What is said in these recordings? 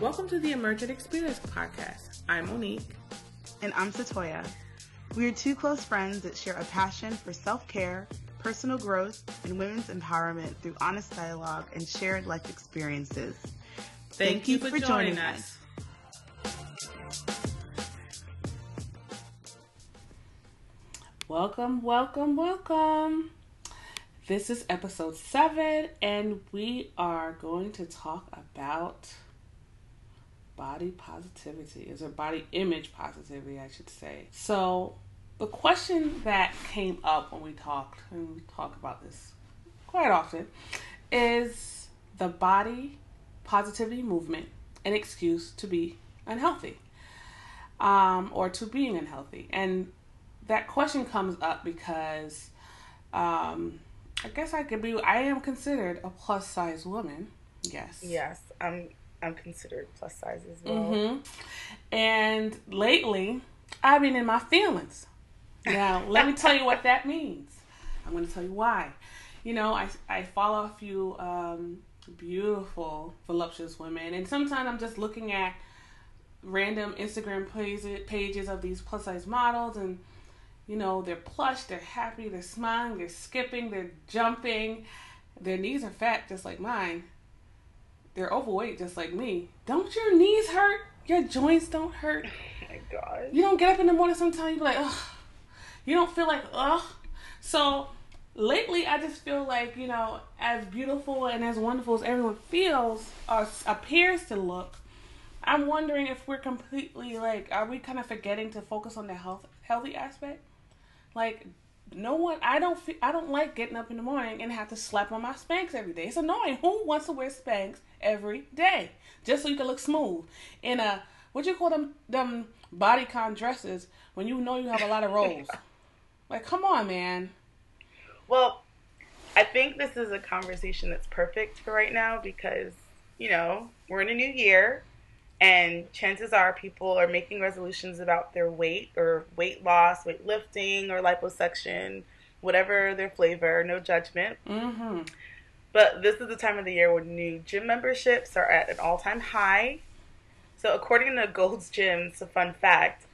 Welcome to the Emergent Experience podcast. I'm Monique. And I'm Satoya. We are two close friends that share a passion for self care, personal growth, and women's empowerment through honest dialogue and shared life experiences. Thank, Thank you, for, for joining, joining us. Welcome, welcome, welcome. This is episode seven, and we are going to talk about body positivity. Is it body image positivity, I should say. So, the question that came up when we talked, and we talk about this quite often, is the body positivity movement an excuse to be unhealthy um, or to being unhealthy? And that question comes up because um, I guess I could be. I am considered a plus size woman. Yes. Yes, I'm. I'm considered plus size as well. Mm-hmm. And lately, I've been in my feelings. Now, let me tell you what that means. I'm going to tell you why. You know, I I follow a few um, beautiful, voluptuous women, and sometimes I'm just looking at random Instagram pages pages of these plus size models and you know, they're plush, they're happy, they're smiling, they're skipping, they're jumping. Their knees are fat just like mine. They're overweight just like me. Don't your knees hurt? Your joints don't hurt? Oh my god. You don't get up in the morning sometimes you be like, ugh. You don't feel like, ugh. So lately I just feel like, you know, as beautiful and as wonderful as everyone feels or appears to look, I'm wondering if we're completely like, are we kind of forgetting to focus on the health healthy aspect? Like no one I don't feel, I don't like getting up in the morning and have to slap on my Spanx every day. It's annoying. Who wants to wear Spanx every day just so you can look smooth in a what you call them them bodycon dresses when you know you have a lot of rolls? like come on, man. Well, I think this is a conversation that's perfect for right now because you know we're in a new year and chances are people are making resolutions about their weight or weight loss, weight lifting, or liposuction, whatever their flavor, no judgment. Mm-hmm. But this is the time of the year when new gym memberships are at an all time high. So, according to Gold's Gym, it's a fun fact,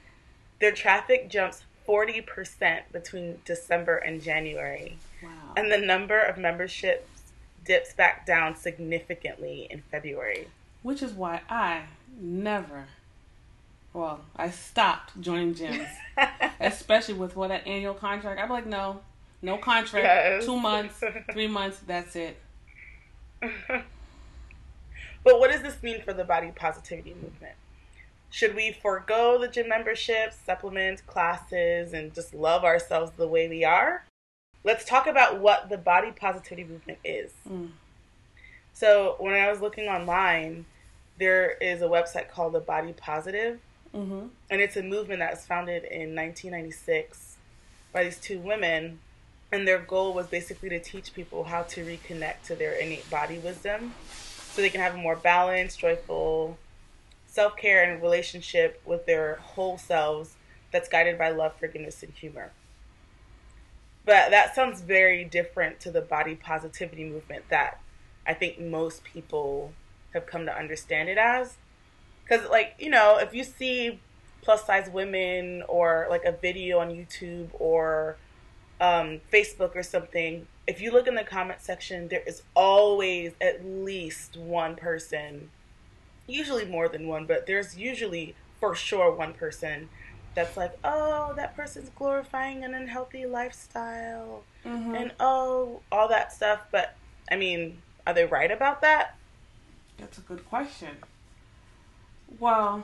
their traffic jumps 40% between December and January. Wow. And the number of memberships dips back down significantly in February. Which is why I never. Well, I stopped joining gyms, especially with what an annual contract. I'm like, no, no contract. Yes. Two months, three months. That's it. but what does this mean for the body positivity movement? Should we forego the gym memberships, supplements, classes, and just love ourselves the way we are? Let's talk about what the body positivity movement is. Mm. So, when I was looking online, there is a website called the Body Positive, mm-hmm. and it's a movement that was founded in 1996 by these two women. And their goal was basically to teach people how to reconnect to their innate body wisdom so they can have a more balanced, joyful self care and relationship with their whole selves that's guided by love, forgiveness, and humor. But that sounds very different to the body positivity movement that I think most people have come to understand it as. Because, like, you know, if you see plus size women or like a video on YouTube or um, Facebook or something, if you look in the comment section, there is always at least one person, usually more than one, but there's usually for sure one person that's like, oh, that person's glorifying an unhealthy lifestyle mm-hmm. and oh, all that stuff. But I mean, are they right about that? That's a good question. Well,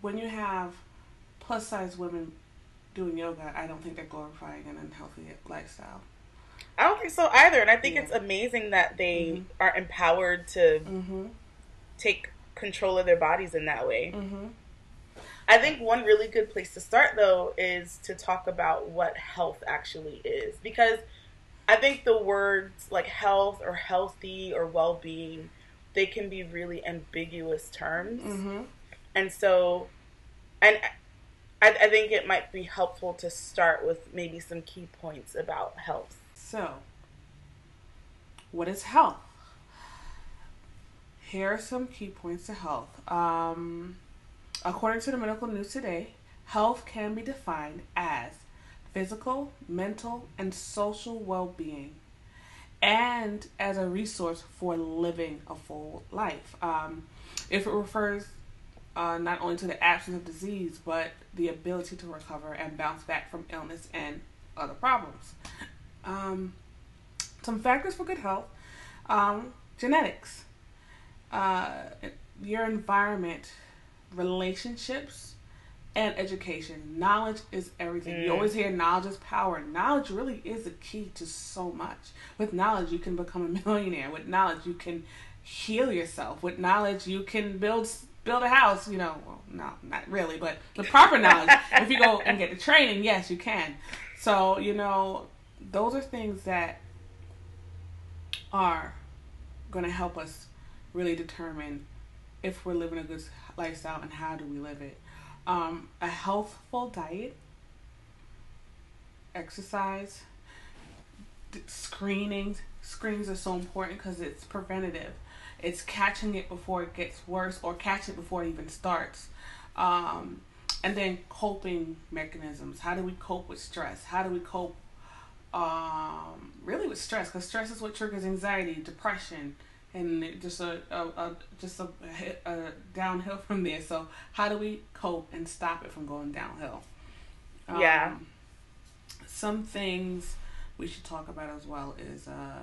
when you have plus size women doing yoga, I don't think they're glorifying an unhealthy lifestyle. I don't think so either. And I think yeah. it's amazing that they mm-hmm. are empowered to mm-hmm. take control of their bodies in that way. Mm-hmm. I think one really good place to start, though, is to talk about what health actually is. Because I think the words like health or healthy or well being, they can be really ambiguous terms. Mm-hmm. And so, and I, I think it might be helpful to start with maybe some key points about health. So, what is health? here are some key points to health. Um, according to the Medical News today, health can be defined as physical, mental, and social well being, and as a resource for living a full life. Um, if it refers uh, not only to the absence of disease, but the ability to recover and bounce back from illness and other problems. Um, some factors for good health um, genetics, uh, your environment, relationships, and education. Knowledge is everything. Mm. You always hear knowledge is power. Knowledge really is the key to so much. With knowledge, you can become a millionaire. With knowledge, you can heal yourself. With knowledge, you can build build a house. You know, well, no, not really, but the proper knowledge. if you go and get the training, yes, you can. So you know, those are things that are going to help us really determine if we're living a good lifestyle and how do we live it. Um, a healthful diet, exercise, screenings. Screenings are so important because it's preventative. It's catching it before it gets worse or catch it before it even starts. Um, and then coping mechanisms. How do we cope with stress? How do we cope um, really with stress? Because stress is what triggers anxiety, depression, and just a, a, a just a, a, downhill from there. So how do we cope and stop it from going downhill? Um, yeah. Some things we should talk about as well is uh,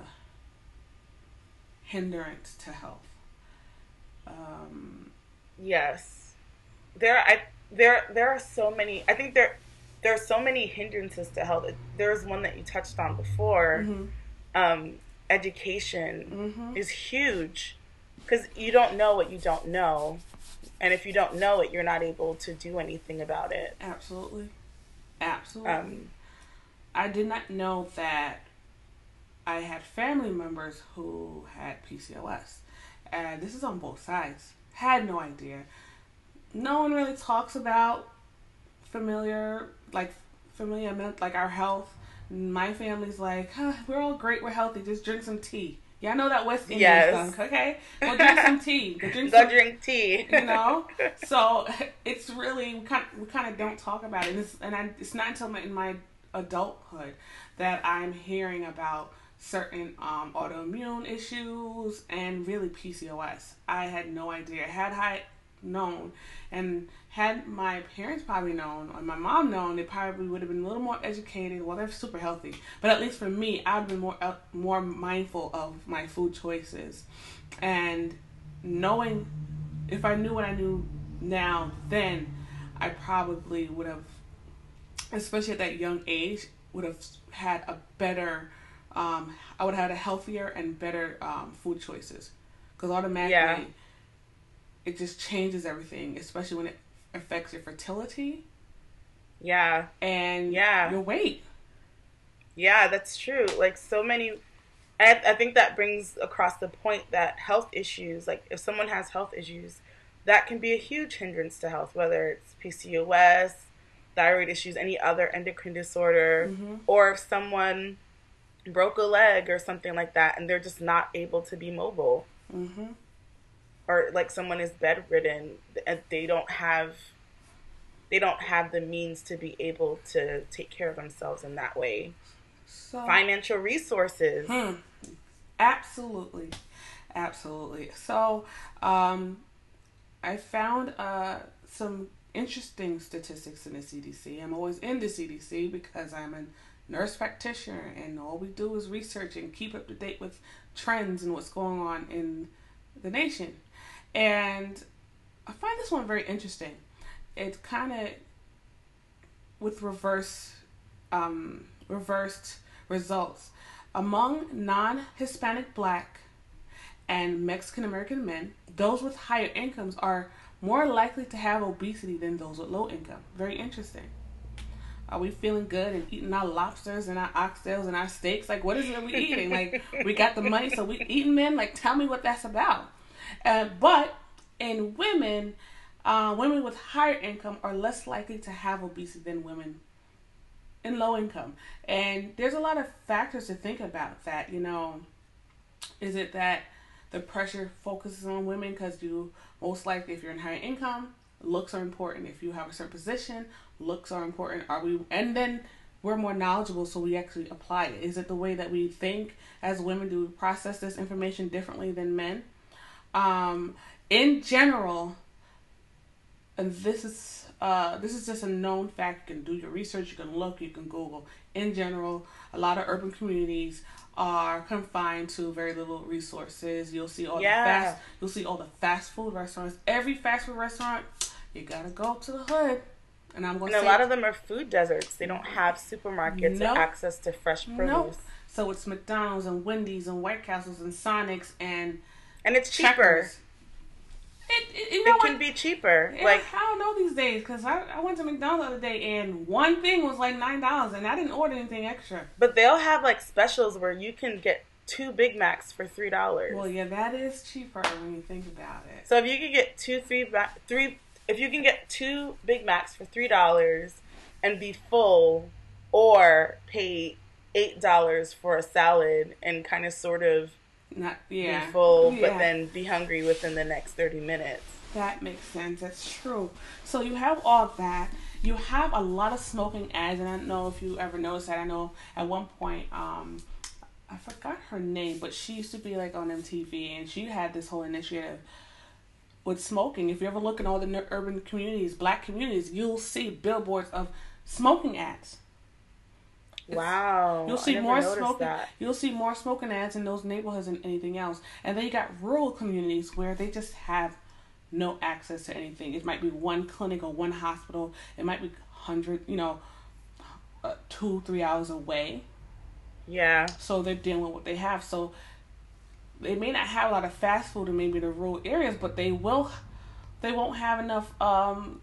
hindrance to health. Um, yes, there I there there are so many. I think there there are so many hindrances to health. There's one that you touched on before. Mm-hmm. Um, education mm-hmm. is huge because you don't know what you don't know. And if you don't know it, you're not able to do anything about it. Absolutely. Absolutely. Um, I did not know that I had family members who had PCOS. And this is on both sides. Had no idea. No one really talks about familiar, like, familiar, like our health my family's like, huh, we're all great, we're healthy, just drink some tea. Yeah, I know that West Indian yes. Song, okay? Well, drink some tea. Go drink, Go some, drink tea. You know, so it's really we kind of, we kind of don't talk about it, and it's, and I, it's not until my, in my adulthood that I'm hearing about certain um, autoimmune issues and really PCOS. I had no idea. Had I known, and had my parents probably known or my mom known, they probably would have been a little more educated. Well, they're super healthy, but at least for me, I'd been more uh, more mindful of my food choices, and knowing if I knew what I knew now, then I probably would have, especially at that young age, would have had a better. Um, I would have had a healthier and better um, food choices because automatically. Yeah it just changes everything, especially when it affects your fertility. Yeah. And yeah. your weight. Yeah, that's true. Like so many I, I think that brings across the point that health issues, like if someone has health issues, that can be a huge hindrance to health, whether it's PCOS, thyroid issues, any other endocrine disorder, mm-hmm. or if someone broke a leg or something like that and they're just not able to be mobile. Mm-hmm or like someone is bedridden and they don't have they don't have the means to be able to take care of themselves in that way. So, Financial resources. Hmm, absolutely. Absolutely. So, um, I found uh, some interesting statistics in the CDC. I'm always in the CDC because I'm a nurse practitioner, and all we do is research and keep up to date with trends and what's going on in the nation. And I find this one very interesting. It's kind of with reverse, um, reversed results among non-Hispanic Black and Mexican American men. Those with higher incomes are more likely to have obesity than those with low income. Very interesting. Are we feeling good and eating our lobsters and our oxtails and our steaks? Like, what is it we eating? Like, we got the money, so we eating men. Like, tell me what that's about. Uh, but in women, uh, women with higher income are less likely to have obesity than women in low income. And there's a lot of factors to think about that, you know. Is it that the pressure focuses on women because you most likely, if you're in higher income, looks are important. If you have a certain position, looks are important. Are we? And then we're more knowledgeable, so we actually apply it. Is it the way that we think as women? Do we process this information differently than men? Um, in general, and this is uh, this is just a known fact. You can do your research, you can look, you can Google. In general, a lot of urban communities are confined to very little resources. You'll see all Yeah. the fast you'll see all the fast food restaurants. Every fast food restaurant, you gotta go to the hood. And I'm gonna And a lot of them are food deserts. They don't have supermarkets Nope. or access to fresh produce. Nope. so it's McDonald's and Wendy's and White Castles and Sonics and And it's cheaper. It, it, you know It what? can be cheaper. Yeah, Like I don't know these days because I, I went to McDonald's the other day and one thing was like nine dollars and I didn't order anything extra. but they'll have like specials where you can get two Big Macs for three dollars. Well, yeah, that is cheaper when you think about it. So if you can get two, three, ba- three, if you can get two Big Macs for three dollars and be full, or pay eight dollars for a salad and kind of sort of Not yeah, be full, Yeah, but then be hungry within the next thirty minutes. that makes sense. That's true. So you have all that. You have a lot of smoking ads, and I don't know if you ever noticed that. I know at one point, um, I forgot her name, but she used to be like on MTV, and she had this whole initiative with smoking. If you ever look in all the urban communities, black communities, you'll see billboards of smoking ads. Wow, You'll see more smoking. That. You'll see more smoking ads in those neighborhoods than anything else. And then you got rural communities where they just have no access to anything. It might be one clinic or one hospital. It might be hundred, you know, uh, two three hours away. Yeah, So they're dealing with what they have. So they may not have a lot of fast food in maybe the rural areas, but they will. They won't have enough. Um,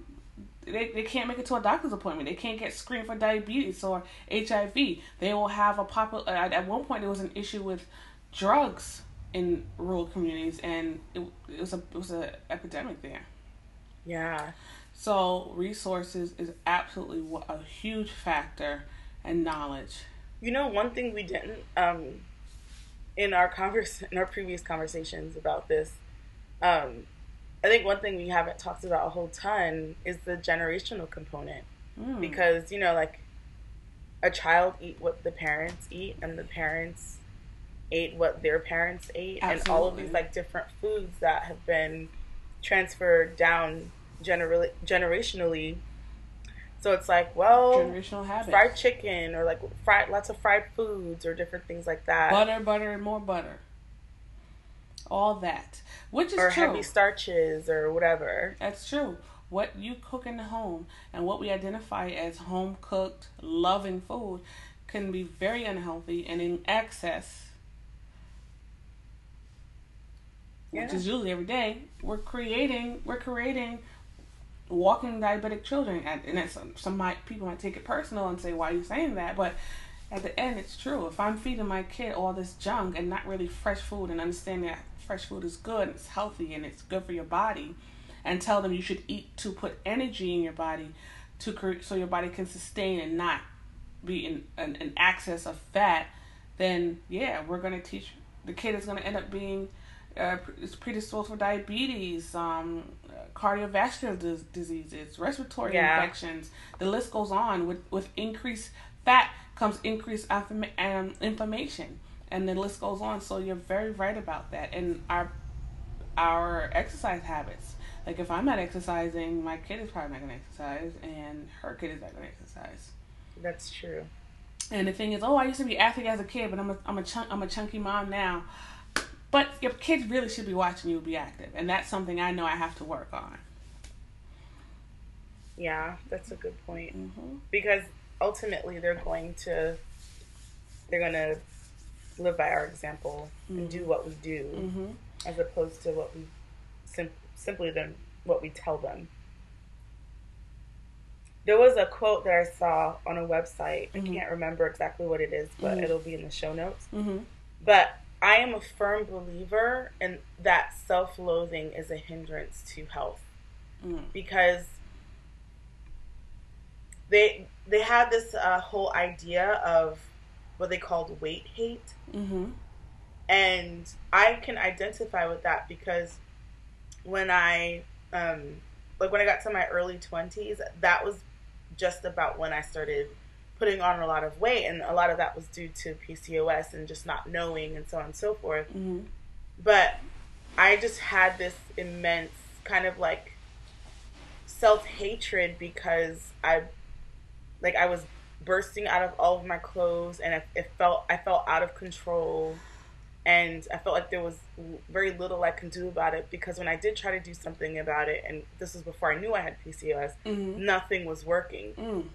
they, they can't make it to a doctor's appointment. They can't get screened for diabetes or HIV. They will have a popular. At, at one point, there was an issue with drugs in rural communities, and it, it was a it was a epidemic there. yeah. So resources is absolutely a huge factor, and knowledge. You know, one thing we didn't um, in our converse in our previous conversations about this. Um, I think one thing we haven't talked about a whole ton is the generational component Mm. because you know, like a child eat what the parents eat, and the parents ate what their parents ate, and all of these like different foods that have been transferred down genera- generationally. So it's like, well, generational habits. fried chicken or like fried lots of fried foods or different things like that butter, butter, and more butter. All that, which is or true. heavy starches or whatever That's true. What you cook in the home and what we identify as home cooked, loving food can be very unhealthy and in excess, which is usually every day. We're creating, we're creating walking diabetic children, and and that's, some might people might take it personal and say, "Why are you saying that?" But at the end, it's true. If I'm feeding my kid all this junk and not really fresh food, and understanding that fresh food is good, and it's healthy, and it's good for your body, and tell them you should eat to put energy in your body, to cre- so your body can sustain and not be in an, an excess of fat, then yeah, we're gonna teach the kid is gonna end up being uh, is predisposed for diabetes, um, cardiovascular dis- diseases, respiratory Yeah. infections. The list goes on. With with increased fat comes increased um, inflammation, and the list goes on. So you're very right about that. And our our exercise habits. Like if I'm not exercising, my kid is probably not gonna exercise, and her kid is not gonna exercise. that's true And the thing is, oh, I used to be athlete as a kid, but I'm a I'm a chunk I'm a chunky mom now. But your kids really should be watching you be active, and that's something I know I have to work on. yeah that's a good point hmm because ultimately they're going to they're going to live by our example and do what we do hmm as opposed to what we sim- simply than what we tell them. There was a quote that i saw on a website. I Mhm. can't remember exactly what it is but Mhm. it'll be in the show notes. Hmm But I am a firm believer in that self loathing is a hindrance to health. Mm. Because they they had this uh, whole idea of what they called weight hate, hmm And I can identify with that because when I um like when I got to my early 20s, that was just about when I started putting on a lot of weight and a lot of that was due to PCOS and just not knowing and so on and so forth. Mm-hmm. But I just had this immense kind of like self-hatred because I like I was bursting out of all of my clothes and it, it felt I felt out of control and I felt like there was very little I can do about it because when I did try to do something about it, and this was before I knew I had PCOS, Mhm. nothing was working. Mm.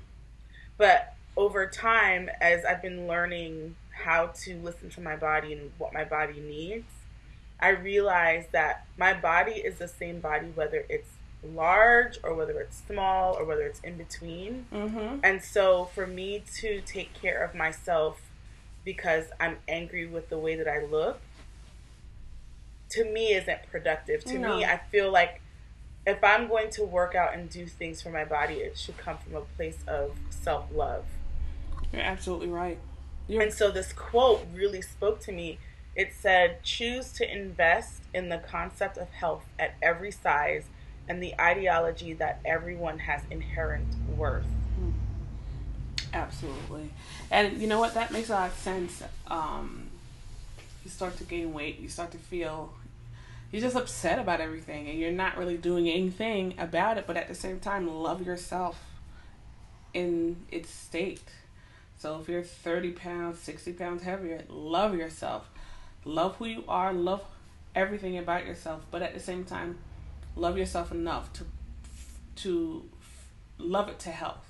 But over time, as I've been learning how to listen to my body and what my body needs, I realized that my body is the same body whether it's large or whether it's small or whether it's in between. Mm-hmm. And so for me to take care of myself because I'm angry with the way that I look, to me isn't productive. To No. me, I feel like if I'm going to work out and do things for my body, it should come from a place of self love. You're absolutely right. You're And so this quote really spoke to me. It said, Choose to invest in the concept of health at every size and the ideology that everyone has inherent worth. Absolutely. And you know what? That makes a lot of sense. Um, you start to gain weight, you start to feel you're just upset about everything and you're not really doing anything about it, but at the same time, love yourself in its state. So if you're 30 pounds, 60 pounds heavier, love yourself. Love who you are, love everything about yourself, but at the same time, love yourself enough to to love it to health.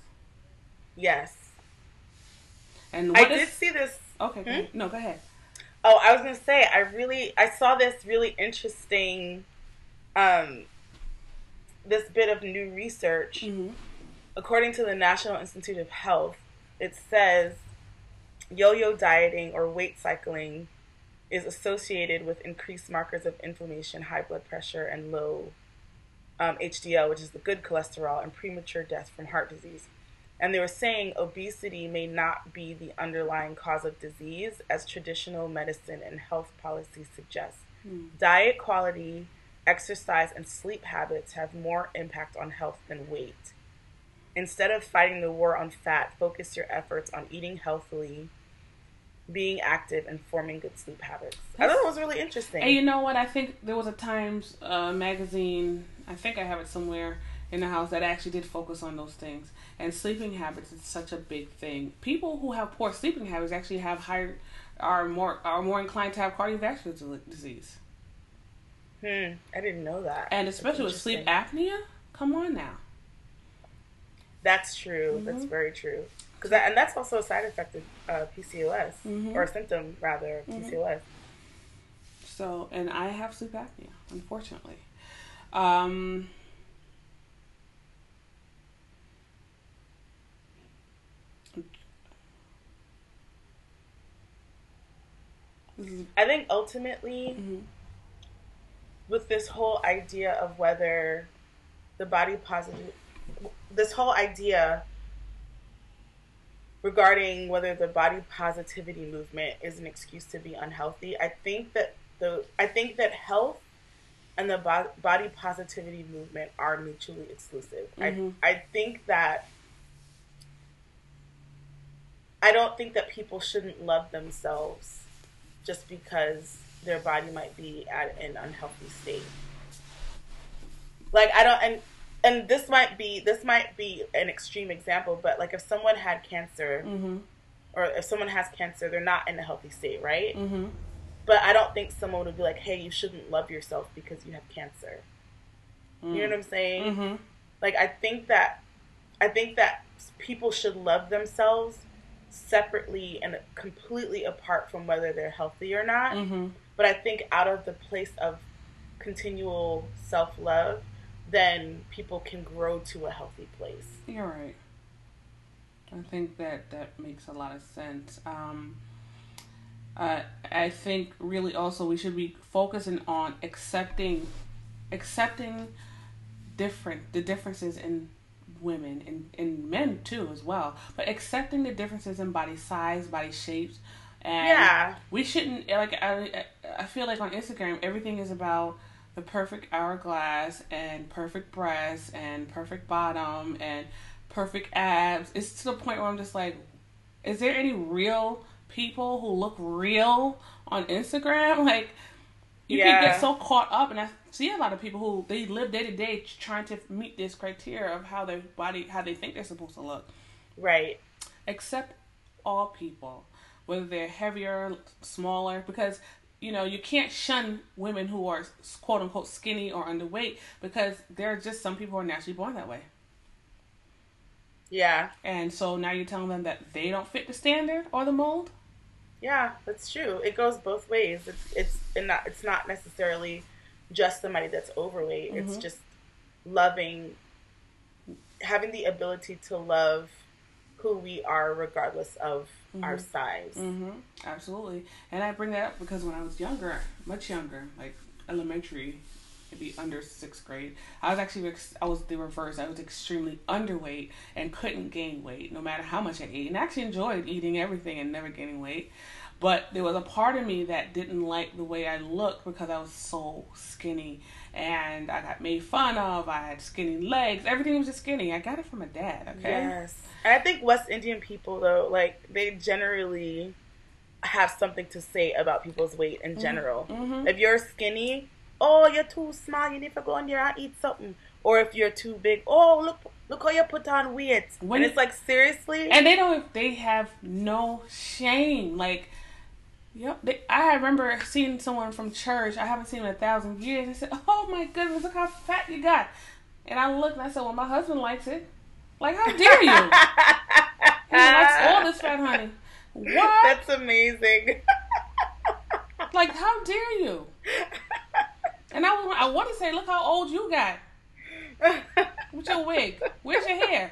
Yes. And I did is see this Okay, Hmm? ahead. no, go ahead. Oh, I was gonna say I really I saw this really interesting um this bit of new research. Mm-hmm. According to the National Institute of Health, it says yo-yo dieting or weight cycling is associated with increased markers of inflammation, high blood pressure, and low um, HDL, which is the good cholesterol, and premature death from heart disease. And they were saying obesity may not be the underlying cause of disease, as traditional medicine and health policy suggest. Diet quality, exercise, and sleep habits have more impact on health than weight. Instead of fighting the war on fat, focus your efforts on eating healthily, being active, and forming good sleep habits. I thought it was really interesting. And you know what? I think there was a Times uh, magazine. I think I have it somewhere in the house that actually did focus on those things. And sleeping habits is such a big thing. People who have poor sleeping habits actually have higher, are more are more inclined to have cardiovascular disease. Hmm, I didn't know that. And especially with sleep apnea. Come on now. That's true. That's Mhm. very true. Because that, and that's also a side effect of uh, PCOS Mhm. or a symptom rather of Mhm. PCOS. So, and I have sleep apnea, unfortunately. Um, I think ultimately mhm. with this whole idea of whether the body positive, this whole idea regarding whether the body positivity movement is an excuse to be unhealthy, I think that the I think that health and the bo- body positivity movement are mutually exclusive. Mhm. I I think that I don't think that people shouldn't love themselves just because their body might be at an unhealthy state. Like I don't and and this might be this might be an extreme example, but like if someone had cancer Mhm. or if someone has cancer, they're not in a healthy state, right? Mhm. But I don't think someone would be like, "Hey, you shouldn't love yourself because you have cancer." You know what I'm saying? Mhm. Like I think that I think that people should love themselves separately and completely apart from whether they're healthy or not. Mhm. But I think out of the place of continual self love, then people can grow to a healthy place. You're right. I think that that makes a lot of sense. Um, uh, I think really also we should be focusing on accepting, accepting different the differences in women and, and men too as well, but accepting the differences in body size, body shapes, And Yeah. we shouldn't like I I feel like on Instagram everything is about the perfect hourglass and perfect breasts and perfect bottom and perfect abs. It's to the point where I'm just like, is there any real people who look real on Instagram? Like you can get so caught up and I see a lot of people who they live day to day trying to meet this criteria of how their body how they think they're supposed to look Right. Except all people, whether they're heavier, smaller, because you know you can't shun women who are quote unquote skinny or underweight because there are just some people who are naturally born that way. Yeah. And so now you're telling them that they don't fit the standard or the mold. Yeah, that's true. It goes both ways. It's it's and not it's not necessarily just somebody that's overweight. It's Mhm. just loving having the ability to love who we are regardless of our Mhm. size. Mm-hmm. Absolutely. And I bring that up because when I was younger, much younger, like elementary, maybe under sixth grade, I was actually I was the reverse. I was extremely underweight and couldn't gain weight no matter how much I ate, and I actually enjoyed eating everything and never gaining weight. But there was a part of me that didn't like the way I looked because I was so skinny and I got made fun of. I had skinny legs. Everything was just skinny. I got it from my dad, okay? Yes. And I think West Indian people though, like they generally have something to say about people's weight in general. Mhm. If you're skinny, oh you're too small, you need to go in there and eat something. Or if you're too big, oh look look how you put on weight. When- and it's like seriously? And they don't. They have no shame. Like, yep. They, I remember seeing someone from church. I haven't seen in a thousand years. I said, "Oh my goodness, look how fat you got." And I looked and I said, "Well, my husband likes it. Like, how dare you? He likes all this fat, honey. What? That's amazing. Like, how dare you?" And I, I want to say, "Look how old you got with your wig. Where's your hair?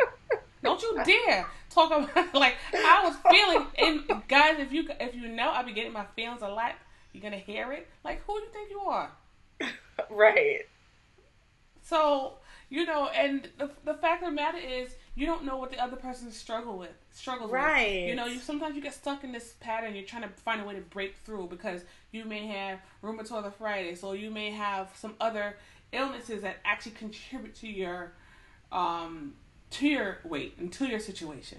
Don't you dare talk about like I was feeling. And guys, if you if you know, I be getting my feelings a lot. You're gonna hear it. Like who do you think you are? right. So you know, and the the fact of the matter is, you don't know what the other person struggle with struggles Right. with. You know, you sometimes you get stuck in this pattern. You're trying to find a way to break through because you may have rheumatoid arthritis, or you may have some other illnesses that actually contribute to your um to your weight and to your situation.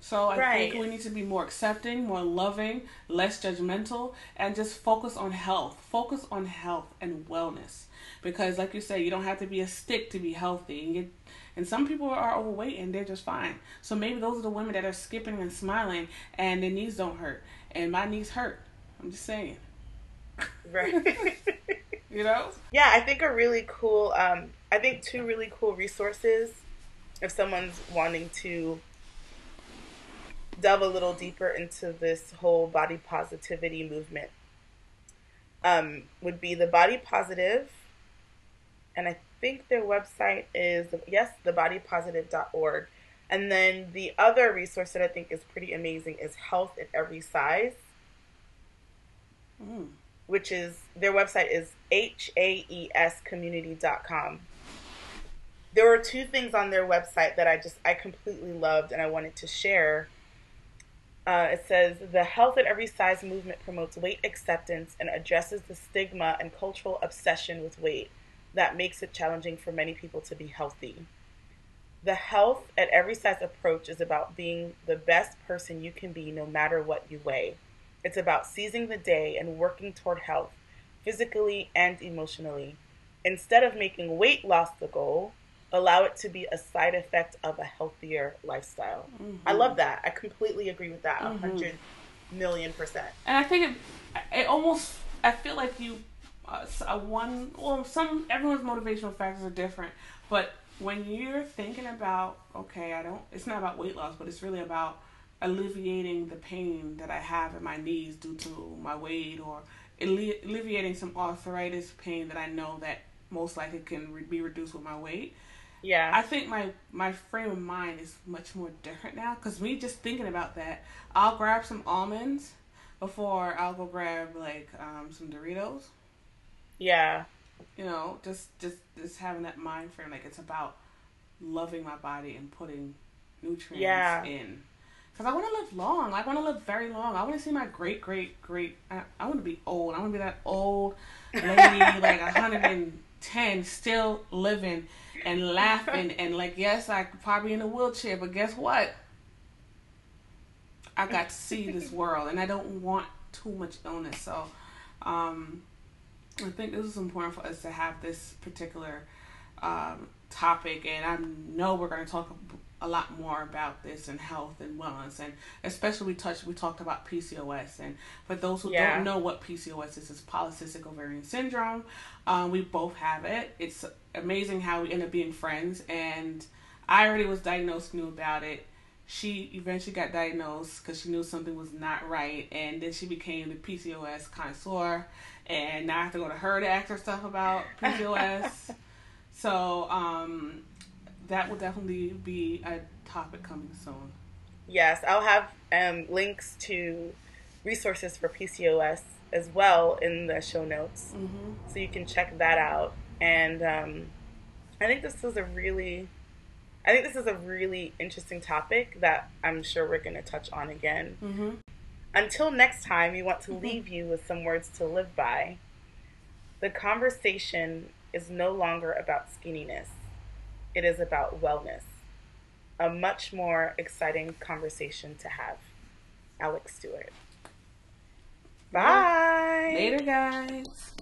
So I think we need to be more accepting, more loving, less judgmental, and just focus on health. Focus on health and wellness. Because like you say, you don't have to be a stick to be healthy. And, you, and some people are overweight and they're just fine. So maybe those are the women that are skipping and smiling and their knees don't hurt. And my knees hurt. I'm just saying. Right. You know? Yeah, I think a really cool, um, I think two really cool resources if someone's wanting to delve a little deeper into this whole body positivity movement um, would be the Body Positive, and I think their website is yes, thebodypositive.org. And then the other resource that I think is pretty amazing is Health at Every Size Mm. which is their website is h a e s haescommunity.com. There were two things on their website that I just I completely loved and I wanted to share. Uh, it says the health at every size movement promotes weight acceptance and addresses the stigma and cultural obsession with weight that makes it challenging for many people to be healthy. The health at every size approach is about being the best person you can be no matter what you weigh. It's about seizing the day and working toward health, physically and emotionally. Instead of making weight loss the goal, allow it to be a side effect of a healthier lifestyle. I love that. I completely agree with that. A Mhm. hundred million percent. And I think it, it almost, I feel like you, uh, one, well, some, everyone's motivational factors are different. But when you're thinking about, okay, I don't, it's not about weight loss, but it's really about alleviating the pain that I have in my knees due to my weight or alle- alleviating some arthritis pain that I know that most likely can re- be reduced with my weight. Yeah. I think my my frame of mind is much more different now because me just thinking about that, I'll grab some almonds before I'll go grab like um, some Doritos. Yeah. You know, just just just having that mind frame like it's about loving my body and putting nutrients Yeah. in. because I want to live long. I want to live very long. I want to see my great, great, great. I, I want to be old. I want to be that old lady, like 110, still living and laughing. And, like, yes, I could probably in a wheelchair, but guess what? I got to see this world, and I don't want too much illness. So, um, I think this is important for us to have this particular um, topic, and I know we're going to talk a lot more about this and health and wellness, and especially we touched we talked about PCOS, and for those who yeah. don't know what PCOS is, it's polycystic ovarian syndrome. Um, we both have it. It's amazing how we end up being friends, and I already was diagnosed, knew about it. She eventually got diagnosed because she knew something was not right, and then she became the PCOS connoisseur. And now I have to go to her to ask her stuff about PCOS. so um, that will definitely be a topic coming soon. Yes, I'll have um, links to resources for PCOS as well in the show notes, mm-hmm. so you can check that out. And um, I think this is a really, I think this is a really interesting topic that I'm sure we're going to touch on again. Mm-hmm. Until next time, we want to mm-hmm. leave you with some words to live by. The conversation is no longer about skinniness it is about wellness. A much more exciting conversation to have. Alexx Stuart. Bye. Later, guys.